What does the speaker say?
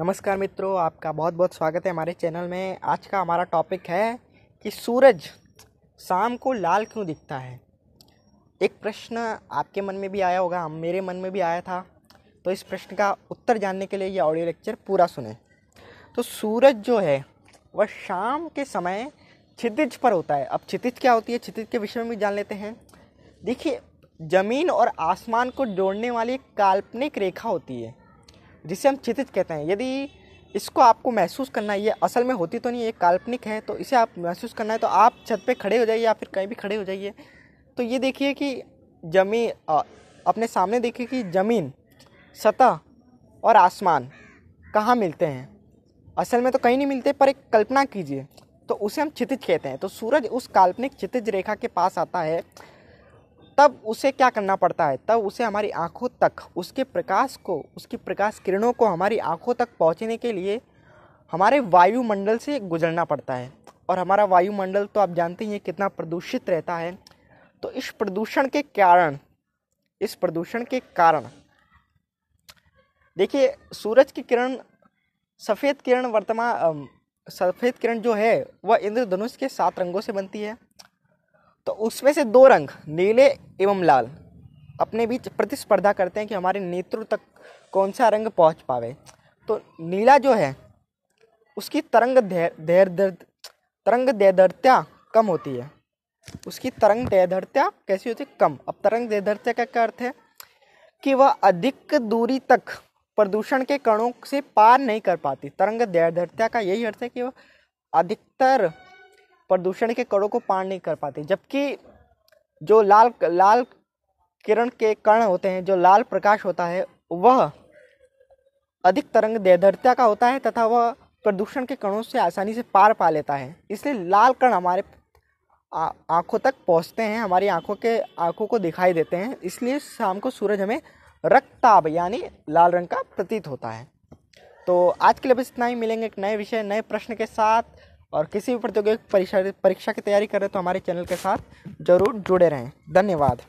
नमस्कार मित्रों, आपका बहुत बहुत स्वागत है हमारे चैनल में। आज का हमारा टॉपिक है कि सूरज शाम को लाल क्यों दिखता है? एक प्रश्न आपके मन में भी आया होगा मेरे मन में भी आया था। तो इस प्रश्न का उत्तर जानने के लिए ये ऑडियो लेक्चर पूरा सुने। तो सूरज जो है, वह शाम के समय क्षितिज पर होता है। अब क्षितिज क्या होती है? क्षितिज के विषय में भी जान लेते हैं। देखिए, ज़मीन और आसमान को जोड़ने वाली एक काल्पनिक रेखा होती है। जिसे हम क्षितिज कहते हैं। यदि इसको आपको महसूस करना है ये असल में होती तो नहीं, ये काल्पनिक है तो इसे आप महसूस करना है तो आप छत पे खड़े हो जाइए या फिर कहीं भी खड़े हो जाइए। तो ये देखिए कि ज़मीन अपने सामने देखिए कि ज़मीन, सतह और आसमान कहाँ मिलते हैं। असल में तो कहीं नहीं मिलते, पर एक कल्पना कीजिए। तो उसे हम क्षितिज कहते हैं। तो सूरज उस काल्पनिक क्षितिज रेखा के पास आता है तब उसे क्या करना पड़ता है? तब उसे हमारी आँखों तक, उसके प्रकाश को, उसकी प्रकाश किरणों को हमारी आँखों तक पहुँचने के लिए हमारे वायुमंडल से गुजरना पड़ता है। और हमारा वायुमंडल तो आप जानते ही हैं कितना प्रदूषित रहता है। तो इस प्रदूषण के कारण, इस प्रदूषण के कारण, देखिए, सूरज की किरण, सफ़ेद किरण वर्तमान सफ़ेद किरण जो है, वह इंद्रधनुष के सात रंगों से बनती है। तो उसमें से दो रंग, नीले एवं लाल। अपने बीच प्रतिस्पर्धा करते हैं कि हमारे नेत्रों तक कौन सा रंग पहुँच पावे। तो नीला जो है, उसकी तरंग धैर्य तरंग दैर्ध्यता कम होती है। उसकी तरंग दैर्ध्यता कैसी होती है? कम। अब तरंग दैर्ध्यता का क्या अर्थ है? कि वह अधिक दूरी तक प्रदूषण के कणों से पार नहीं कर पाती। तरंग दैर्ध्यता का यही अर्थ है कि वह अधिकतर प्रदूषण के कणों को पार नहीं कर पाती, जबकि जो लाल लाल किरण के कण होते हैं, जो लाल प्रकाश होता है, वह अधिक तरंग दैर्ध्यता का होता है तथा वह प्रदूषण के कणों से आसानी से पार पा लेता है। इसलिए लाल कण हमारे आँखों तक पहुँचते हैं, हमारी आँखों के, आँखों को दिखाई देते हैं, इसलिए शाम को सूरज हमें रक्ताब यानी लाल रंग का प्रतीत होता है। तो आज के लिए बस इतना ही, मिलेंगे एक नए विषय, नए प्रश्न के साथ। और किसी भी प्रतियोगिता परीक्षा परीक्षा की तैयारी कर रहे तो हमारे चैनल के साथ ज़रूर जुड़े रहें। धन्यवाद।